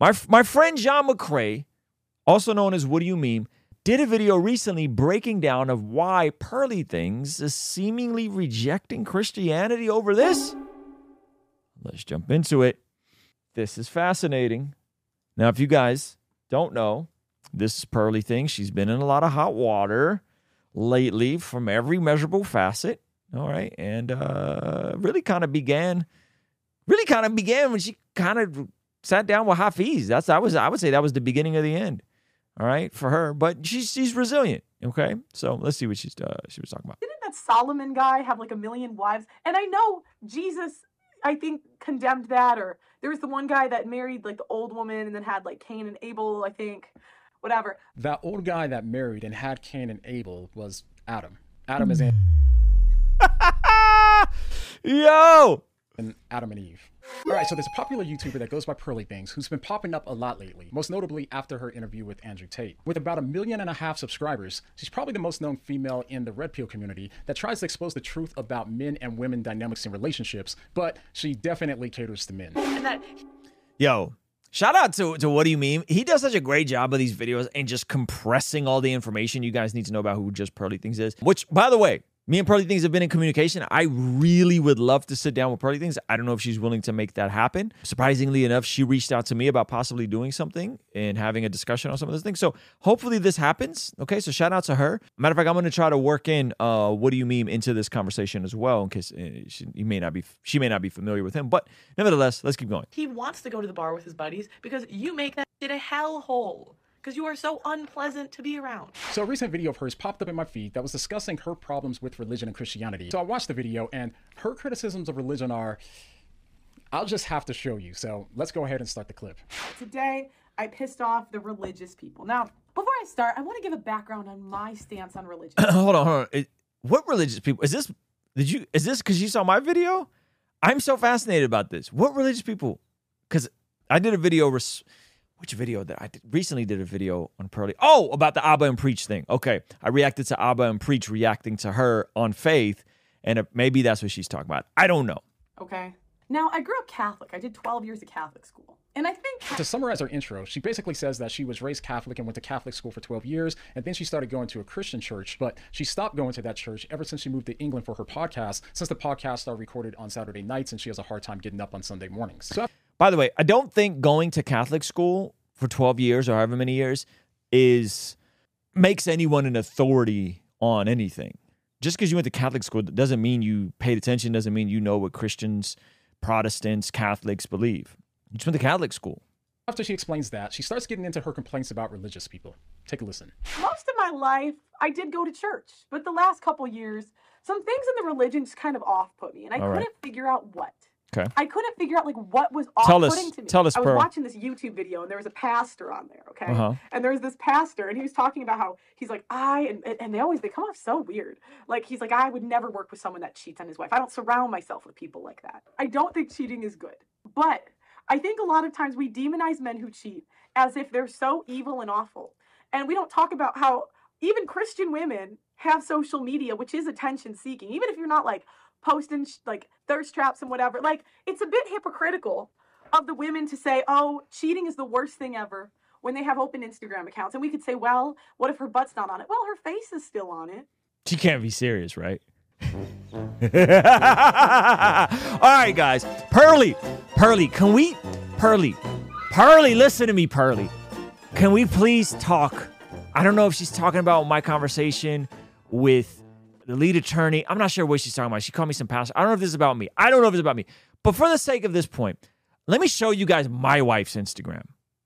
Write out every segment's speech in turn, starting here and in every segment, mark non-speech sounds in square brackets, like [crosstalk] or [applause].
My my friend Jon McCray, also known as What Do You Meme, did a video recently breaking down of why Pearly Things is seemingly rejecting Christianity over this. Let's jump into it. This is fascinating. Now, if you guys don't know, this is Pearly Things. She's been in a lot of hot water lately from every measurable facet. All right. And uh, really kind of began, really kind of began when she kind of sat down with Hafiz. That's I was I would say that was the beginning of the end. All right, for her, but she's she's resilient. Okay, so let's see what she's uh, she was talking about. Didn't that Solomon guy have like a million wives? And I know Jesus, I think condemned that. Or there was the one guy that married like the old woman and then had like Cain and Abel. I think, whatever. That old guy that married and had Cain and Abel was Adam. Adam is [laughs] in [laughs] Yo, and Adam and Eve. All right, so there's a popular YouTuber that goes by Pearly Things who's been popping up a lot lately, most notably after her interview with Andrew Tate. With about a million and a half subscribers, she's probably the most known female in the Red Pill community that tries to expose the truth about men and women dynamics in relationships, but she definitely caters to men. Yo. Shout out to, to What Do You Meme? He does such a great job of these videos and just compressing all the information you guys need to know about who Just Pearly Things is. Which, by the way, me and Pearly Things have been in communication. I really would love to sit down with Pearly Things. I don't know if she's willing to make that happen. Surprisingly enough, she reached out to me about possibly doing something and having a discussion on some of those things. So hopefully this happens. Okay, so shout out to her. Matter of fact, I'm going to try to work in uh, what do you meme into this conversation as well, in case uh, she, he may not be she may not be familiar with him. But nevertheless, let's keep going. He wants to go to the bar with his buddies because you make that shit a hellhole. Because you are so unpleasant to be around. So a recent video of hers popped up in my feed that was discussing her problems with religion and Christianity. So I watched the video and her criticisms of religion are I'll just have to show you. So let's go ahead and start the clip. today I pissed off the religious people. Now, before I start, I want to give a background on my stance on religion. [clears throat] hold on, hold on. It- what religious people is this? Did you is this because you saw my video? I'm so fascinated about this. What religious people? Because I did a video. Res- which video that I did, recently did a video on Pearly? Oh, about the Aba and Preach thing. Okay, I reacted to Aba and Preach reacting to her on faith, and if, maybe that's what she's talking about. I don't know. Okay. Now, I grew up Catholic. I did 12 years of Catholic school. And I think To summarize her intro, she basically says that she was raised Catholic and went to Catholic school for 12 years, and then she started going to a Christian church, but she stopped going to that church ever since she moved to England for her podcast, since the podcasts are recorded on Saturday nights and she has a hard time getting up on Sunday mornings. So By the way, I don't think going to Catholic school for 12 years or however many years is makes anyone an authority on anything. Just because you went to Catholic school doesn't mean you paid attention, doesn't mean you know what Christians, Protestants, Catholics believe. You just went to Catholic school. after she explains that, she starts getting into her complaints about religious people. Take a listen. most of my life I did go to church, but the last couple years, some things in the religion just kind of off put me, and I All right. couldn't figure out what. Okay. I couldn't figure out like what was Tell off-putting to me. tell us, I was watching this YouTube video and there was a pastor on there, okay? Uh-huh. And there was this pastor and he was talking about how he's like I and- and they always they come off so weird. Like he's like I would never work with someone that cheats on his wife. I don't surround myself with people like that. I don't think cheating is good. But I think a lot of times we demonize men who cheat as if they're so evil and awful. And we don't talk about how even Christian women have social media, which is attention seeking. Even if you're not like posting sh- like thirst traps and whatever, like it's a bit hypocritical of the women to say, oh, cheating is the worst thing ever when they have open Instagram accounts. And we could say, well, what if her butt's not on it? Well, her face is still on it. She can't be serious, right? [laughs] All right, guys. Pearly, Pearly, can we, Pearly, Pearly, listen to me, Pearly. Can we please talk? I don't know if she's talking about my conversation with the lead attorney. I'm not sure what she's talking about. She called me some pastor. I don't know if this is about me. I don't know if it's about me. But for the sake of this point, let me show you guys my wife's Instagram.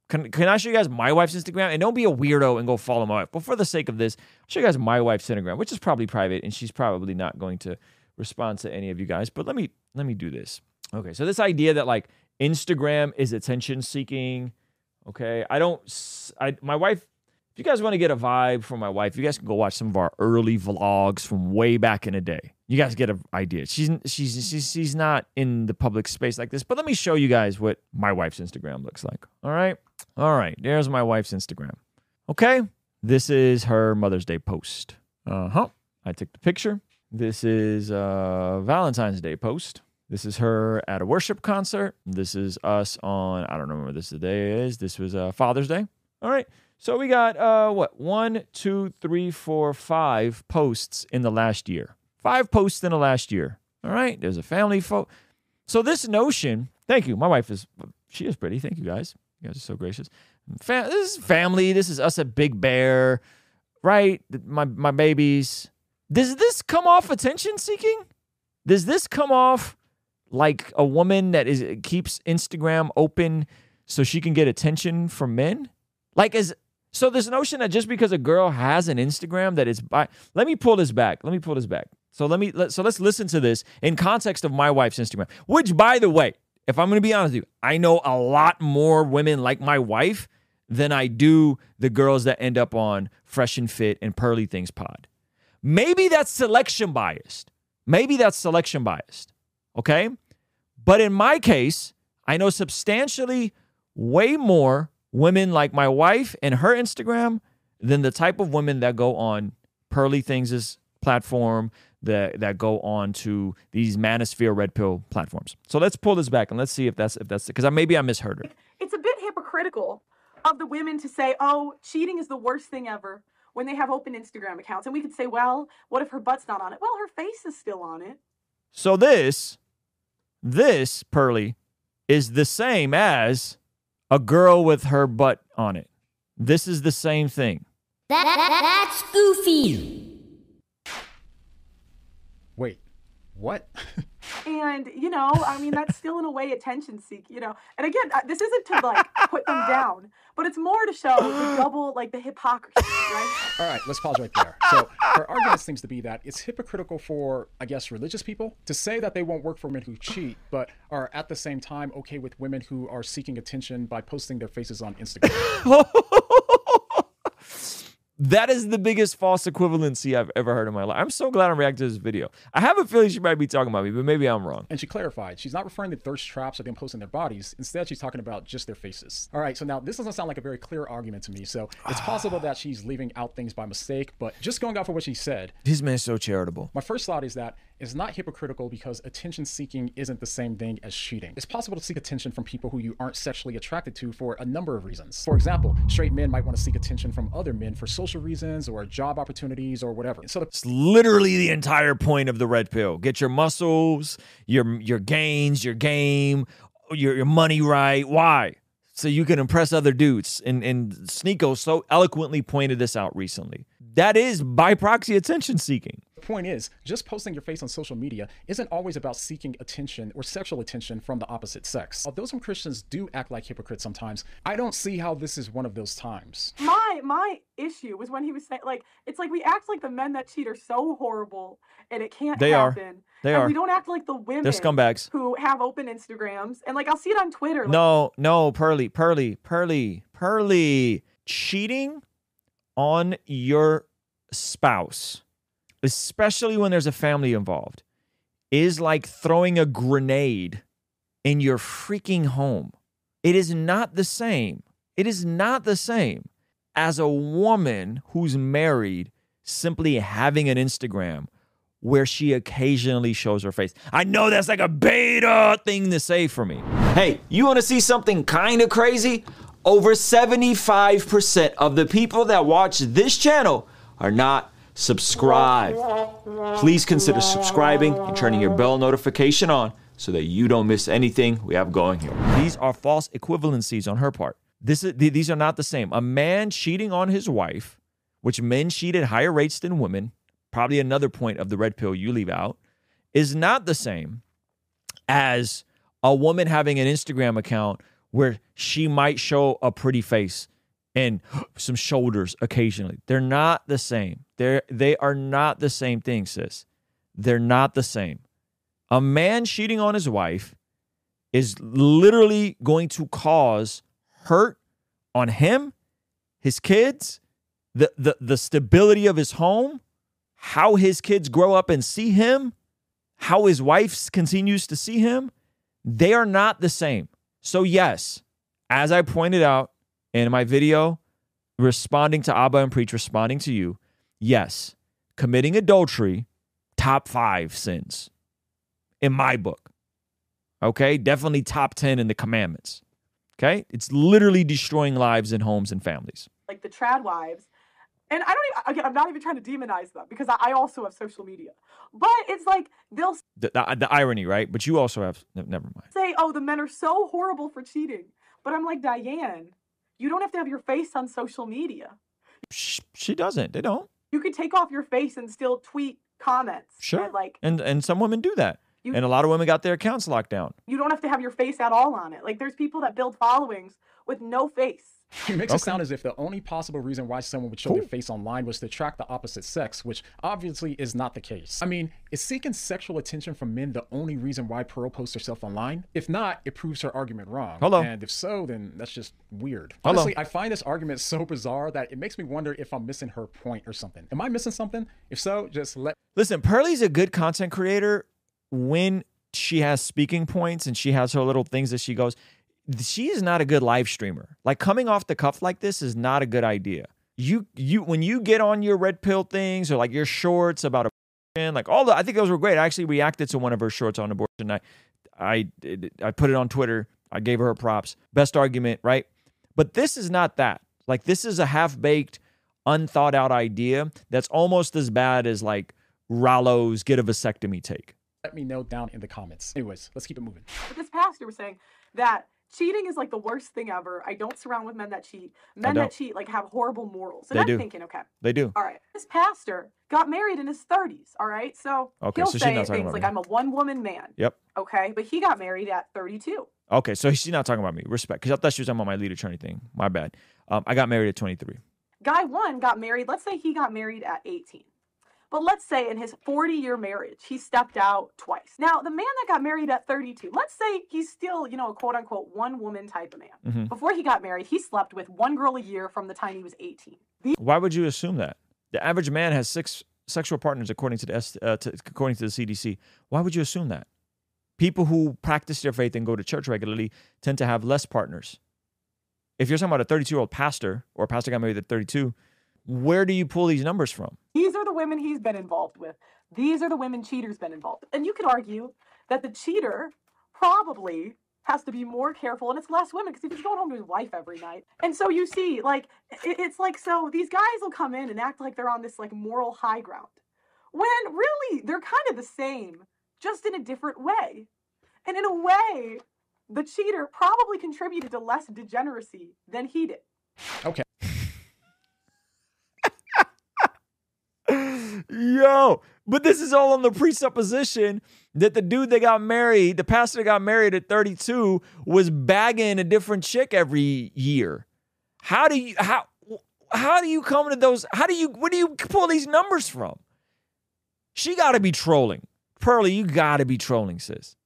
Can, can I show you guys my wife's Instagram? And don't be a weirdo and go follow my wife. But for the sake of this, I'll show you guys my wife's Instagram, which is probably private, and she's probably not going to respond to any of you guys. But let me let me do this. Okay, so this idea that like Instagram is attention seeking. Okay, I don't. I my wife. If you guys want to get a vibe from my wife, you guys can go watch some of our early vlogs from way back in the day. You guys get an idea. She's she's she's, she's not in the public space like this. But let me show you guys what my wife's Instagram looks like. All right, all right. There's my wife's Instagram. Okay, this is her Mother's Day post. Uh huh. I took the picture. This is uh Valentine's Day post. This is her at a worship concert. This is us on, I don't remember this day is. This was uh, Father's Day. All right. So we got uh, what? One, two, three, four, five posts in the last year. Five posts in the last year. All right. There's a family photo. So this notion, thank you. My wife is, she is pretty. Thank you guys. You guys are so gracious. Fa- this is family. This is us at Big Bear, right? My my babies. Does this come off attention seeking? Does this come off like a woman that is keeps Instagram open so she can get attention from men? Like is so this notion that just because a girl has an Instagram that is by let me pull this back. Let me pull this back. So let me let, so let's listen to this in context of my wife's Instagram. Which by the way, if I'm going to be honest with you, I know a lot more women like my wife than I do the girls that end up on Fresh and Fit and Pearly Things Pod. Maybe that's selection biased. Maybe that's selection biased. Okay? But in my case, I know substantially way more women like my wife and her Instagram than the type of women that go on Pearly Things' platform, that that go on to these Manosphere Red Pill platforms. So let's pull this back and let's see if that's if that's because maybe I misheard her. It's a bit hypocritical of the women to say, "Oh, cheating is the worst thing ever." When they have open Instagram accounts, and we could say, "Well, what if her butt's not on it?" Well, her face is still on it. So this, this Pearly, is the same as a girl with her butt on it. This is the same thing. That, that, that's goofy. Wait, what? [laughs] And you know, I mean, that's still in a way attention seek. You know, and again, uh, this isn't to like put them down, but it's more to show the [gasps] double, like the hypocrisy, right? All right, let's pause right there. So her argument seems to be that it's hypocritical for, I guess, religious people to say that they won't work for men who cheat, but are at the same time okay with women who are seeking attention by posting their faces on Instagram. [laughs] [laughs] That is the biggest false equivalency I've ever heard in my life. I'm so glad I'm reacting to this video. I have a feeling she might be talking about me, but maybe I'm wrong. And she clarified, she's not referring to thirst traps or them posting their bodies. Instead, she's talking about just their faces. All right, so now this doesn't sound like a very clear argument to me. So it's [sighs] possible that she's leaving out things by mistake, but just going off of what she said, This man's so charitable. my first thought is that it's not hypocritical because attention seeking isn't the same thing as cheating. It's possible to seek attention from people who you aren't sexually attracted to for a number of reasons. For example, straight men might want to seek attention from other men for social reasons or job opportunities or whatever. So the It's literally the entire point of the red pill. Get your muscles, your your gains, your game, your, your money right. Why? So you can impress other dudes. And and Sneako so eloquently pointed this out recently. That is by proxy attention seeking. The point is, just posting your face on social media isn't always about seeking attention or sexual attention from the opposite sex. Although some Christians do act like hypocrites sometimes, I don't see how this is one of those times. My my issue was when he was saying like it's like we act like the men that cheat are so horrible and it can't They are. happen. They and are. we don't act like the women They're scumbags. who have open Instagrams and like I'll see it on Twitter. Like, No, no, Pearly, Pearly, Pearly, Pearly. Cheating on your spouse, especially when there's a family involved, is like throwing a grenade in your freaking home. It is not the same. It is not the same as a woman who's married simply having an Instagram where she occasionally shows her face. I know that's like a beta thing to say for me. Hey, you want to see something kind of crazy? Over 75% of the people that watch this channel are not subscribed. Please consider subscribing and turning your bell notification on so that you don't miss anything we have going here. These are false equivalencies on her part. This is, these are not the same. A man cheating on his wife, which men cheat at higher rates than women, probably another point of the red pill you leave out, is not the same as a woman having an Instagram account where she might show a pretty face and [gasps] some shoulders occasionally. They're not the same. They're they are not the same thing, sis. They're not the same. A man cheating on his wife is literally going to cause hurt on him, his kids, the the the stability of his home, how his kids grow up and see him, how his wife continues to see him, they are not the same. So, yes, as I pointed out in my video, responding to Aba and Preach, responding to you, yes, committing adultery, top five sins in my book. Okay, definitely top 10 in the commandments. Okay, it's literally destroying lives and homes and families. like the trad wives. And I don't even, again, I'm not even trying to demonize them because I, I also have social media. But it's like they'll The, the, the irony, right? But you also have, never mind. say, oh, the men are so horrible for cheating. But I'm like, Diane, you don't have to have your face on social media. She, she doesn't. They don't. You could take off your face and still tweet comments. Sure. And like, And and some women do that. You- and a lot of women got their accounts locked down. you don't have to have your face at all on it. Like, there's people that build followings with no face. [laughs] It makes Okay. it sound as if the only possible reason why someone would show Cool. their face online was to attract the opposite sex, which obviously is not the case. I mean, is seeking sexual attention from men the only reason why Pearl posts herself online? If not, it proves her argument wrong. Hello. And if so, then that's just weird. Hello. Honestly, I find this argument so bizarre that it makes me wonder if I'm missing her point or something. Am I missing something? If so, just let Listen, Pearly's a good content creator when she has speaking points and she has her little things that she goes. She is not a good live streamer. Like coming off the cuff like this is not a good idea. You you when you get on your red pill things or like your shorts about abortion, like all the I think those were great. I actually reacted to one of her shorts on abortion. I I I put it on Twitter. I gave her props. Best argument, right? But this is not that. Like this is a half baked, unthought out idea that's almost as bad as like Rollo's get a vasectomy take. let me know down in the comments. Anyways, let's keep it moving. But this pastor was saying that cheating is like the worst thing ever. I don't surround with men that cheat. Men that cheat like have horrible morals. And They I'm do. thinking, okay, They do. all right, this pastor got married in his 30s. All right, so Okay, he'll so say things like, me. "I'm a one woman man." Yep. Okay, but he got married at 32. Okay, so she's not talking about me. Respect, because I thought she was talking about my lead attorney thing. My bad. Um, I got married at 23. Guy one got married. Let's say he got married at 18. But let's say in his 40 year marriage, he stepped out twice. Now, the man that got married at 32, let's say he's still, you know, a quote unquote one woman type of man. Mhm. Before he got married, he slept with one girl a year from the time he was 18. These Why would you assume that? The average man has six sexual partners according to the S, uh, to, according to the CDC. Why would you assume that? People who practice their faith and go to church regularly tend to have less partners. If you're talking about a 32 year old pastor or a pastor got married at 32, where do you pull these numbers from? These are the women he's been involved with. These are the women cheaters been involved. And you could argue that the cheater probably has to be more careful and it's less women because he's going home to his wife every night. And so you see, like, it's like, so these guys will come in and act like they're on this like moral high ground when really they're kind of the same, just in a different way. And in a way, the cheater probably contributed to less degeneracy than he did. Okay. Yo, but this is all on the presupposition that the dude that got married, the pastor that got married at 32, was bagging a different chick every year. How do you how how do you come to those? How do you where do you pull these numbers from? She got to be trolling. Pearly, you got to be trolling, sis.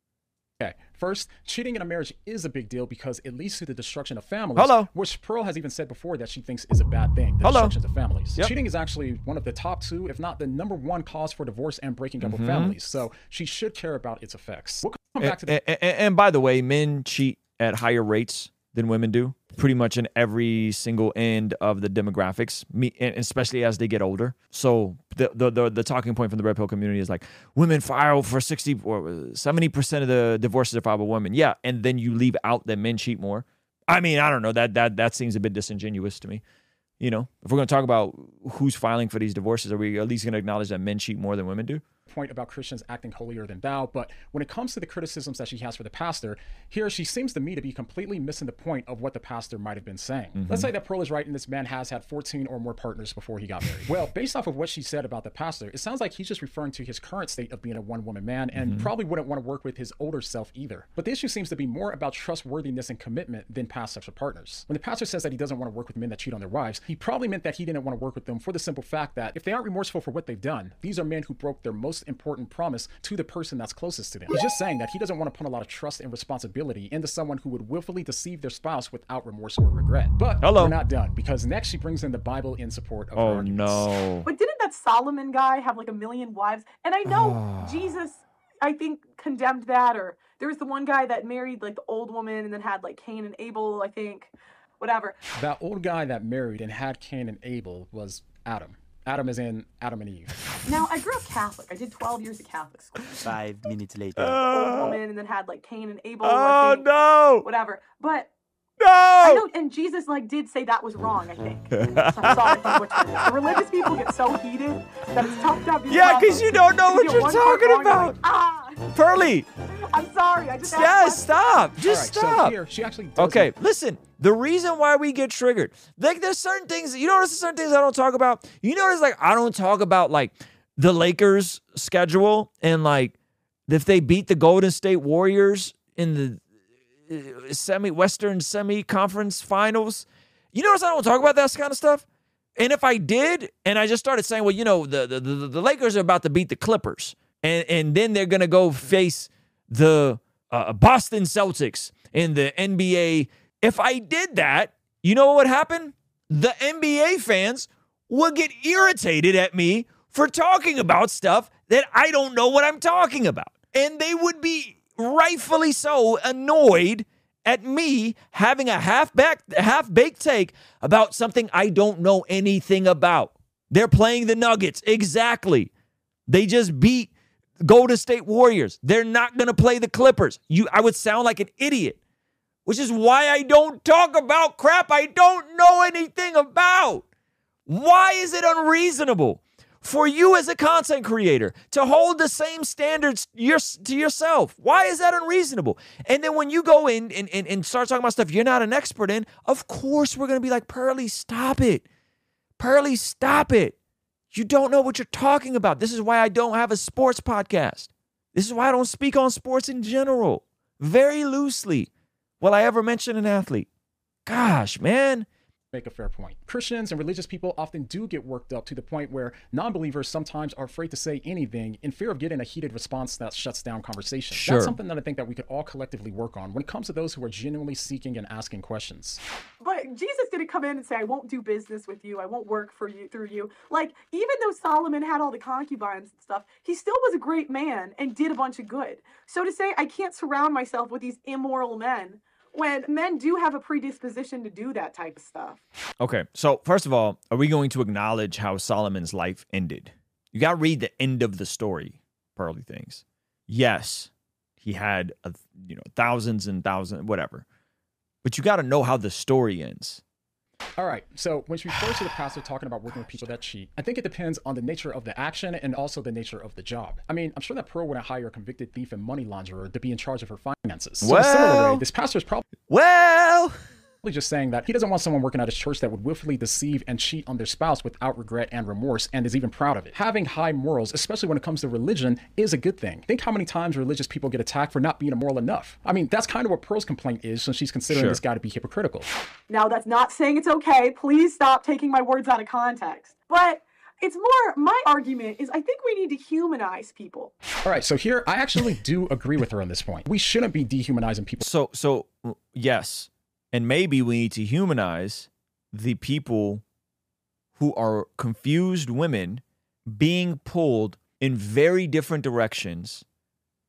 First, cheating in a marriage is a big deal because it leads to the destruction of families. Hello. Which Pearl has even said before that she thinks is a bad thing. The Hello. destruction of families. Yep. Cheating is actually one of the top two, if not the number one cause for divorce and breaking up Mm-hmm. of families. So she should care about its effects. We'll come back to the And, and- and by the way, men cheat at higher rates than women do, pretty much in every single end of the demographics, me, especially as they get older. So the, the the the talking point from the red pill community is like women file for sixty or seventy percent of the divorces are filed by women. Yeah, and then you leave out that men cheat more. I mean, I don't know that that that seems a bit disingenuous to me. You know, if we're going to talk about who's filing for these divorces, are we at least going to acknowledge that men cheat more than women do? Point about Christians acting holier than thou, but when it comes to the criticisms that she has for the pastor, here she seems to me to be completely missing the point of what the pastor might have been saying. Let's mm-hmm. say that Pearl is right and this man has had 14 or more partners before he got married. [laughs] well, based off of what she said about the pastor, it sounds like he's just referring to his current state of being a one woman man and mm-hmm. probably wouldn't want to work with his older self either. But the issue seems to be more about trustworthiness and commitment than past sexual partners. When the pastor says that he doesn't want to work with men that cheat on their wives, he probably meant that he didn't want to work with them for the simple fact that if they aren't remorseful for what they've done, these are men who broke their most important promise to the person that's closest to them. He's just saying that he doesn't want to put a lot of trust and responsibility into someone who would willfully deceive their spouse without remorse or regret. But Hello. we're not done because next she brings in the Bible in support of her Oh no. But didn't that Solomon guy have like a million wives? And I know Ah. Jesus, I think, condemned that. Or there was the one guy that married like the old woman and then had like Cain and Abel, I think. Whatever. That old guy that married and had Cain and Abel was Adam. Adam is in Adam and Eve. Now, I grew up Catholic. I did 12 years of Catholic school. Five minutes later. Old woman, and then had like Cain and Abel. Oh like, no! Whatever. But no. I know, and Jesus like did say that was wrong. I think. I'm sorry if I'm butchering this. The religious people get so heated that it's tough to have these Yeah, 'cause you don't know what you're talking about. like, ah, Pearly, I'm sorry. I just asked yeah, questions. stop. Just right, stop. so here she actually does Okay, listen. The reason why we get triggered, like, there's certain things. You notice there's certain things I don't talk about. You notice, like, I don't talk about like the Lakers' schedule and like if they beat the Golden State Warriors in the uh, semi Western semi conference finals. You notice I don't talk about that kind of stuff. And if I did, and I just started saying, well, you know, the the, the, the Lakers are about to beat the Clippers, and and then they're gonna go face the uh, Boston Celtics in the NBA. If I did that, you know what would happen? The NBA fans would get irritated at me for talking about stuff that I don't know what I'm talking about. And they would be rightfully so annoyed at me having a half back half baked take about something I don't know anything about. They're playing the Nuggets. Exactly. They just beat Golden State Warriors. They're not going to play the Clippers. You I would sound like an idiot. Which is why I don't talk about crap I don't know anything about. Why is it unreasonable for you as a content creator to hold the same standards your, to yourself? Why is that unreasonable? And then when you go in and, and, and start talking about stuff you're not an expert in, of course we're going to be like, Pearly, stop it. Pearly, stop it. You don't know what you're talking about. This is why I don't have a sports podcast. This is why I don't speak on sports in general. Very loosely. Will I ever mention an athlete? Gosh, man. Make a fair point. Christians and religious people often do get worked up to the point where non believers sometimes are afraid to say anything in fear of getting a heated response that shuts down conversation. Sure. That's something that I think that we could all collectively work on when it comes to those who are genuinely seeking and asking questions. But Jesus didn't come in and say, I won't do business with you. I won't work for you through you. Like, even though Solomon had all the concubines and stuff, he still was a great man and did a bunch of good. So to say, I can't surround myself with these immoral men when men do have a predisposition to do that type of stuff. Okay, so first of all, are we going to acknowledge how Solomon's life ended? You got to read the end of the story, Pearly Things. Yes, he had a, you know thousands and thousands, whatever, but you got to know how the story ends. All right. So when she refers to the pastor talking about working with people that cheat, I think it depends on the nature of the action and also the nature of the job. I mean, I'm sure that Pearl wouldn't hire a convicted thief and money launderer to be in charge of her finances. So Well- way, this pastor is probably Well, just saying that he doesn't want someone working at his church that would willfully deceive and cheat on their spouse without regret and remorse and is even proud of it. Having high morals, especially when it comes to religion, is a good thing. Think how many times religious people get attacked for not being immoral enough. I mean, that's kind of what Pearl's complaint is, so she's considering Sure. this guy to be hypocritical. Now, that's not saying it's okay. Please stop taking my words out of context. But it's more, my argument is I think we need to humanize people. All right, so here I actually do agree with her on this point. We shouldn't be dehumanizing people. so so yes, and maybe we need to humanize the people who are confused women being pulled in very different directions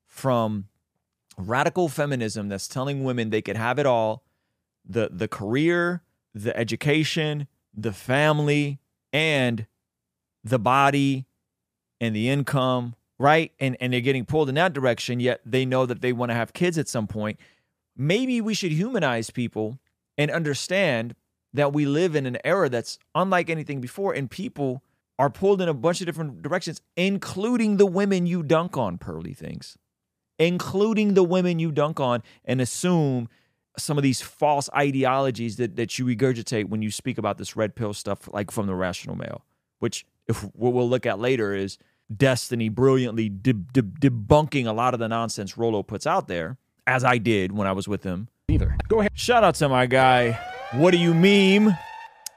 from radical feminism that's telling women they could have it all the the career the education the family and the body and the income right? And and they're getting pulled in that direction yet they know that they want to have kids at some point maybe we should humanize people and understand that we live in an era that's unlike anything before and people are pulled in a bunch of different directions including the women you dunk on pearly things including the women you dunk on and assume some of these false ideologies that, that you regurgitate when you speak about this red pill stuff like from the rational male which if what we'll look at later is destiny brilliantly de- de- debunking a lot of the nonsense Rollo puts out there as i did when i was with him Either. Go ahead. Shout out to my guy, What Do You Meme?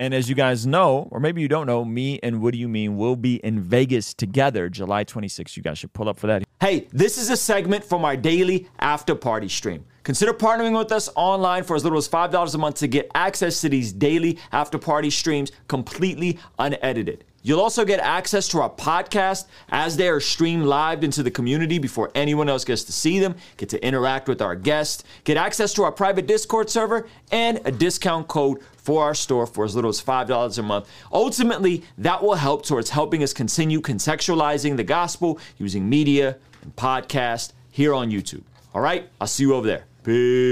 And as you guys know, or maybe you don't know, me and What Do You Meme will be in Vegas together July 26th. You guys should pull up for that. Hey, this is a segment from our daily after party stream. Consider partnering with us online for as little as $5 a month to get access to these daily after party streams completely unedited. You'll also get access to our podcast as they are streamed live into the community before anyone else gets to see them, get to interact with our guests, get access to our private Discord server, and a discount code for our store for as little as $5 a month. Ultimately, that will help towards helping us continue contextualizing the gospel using media and podcast here on YouTube. All right, I'll see you over there. Peace.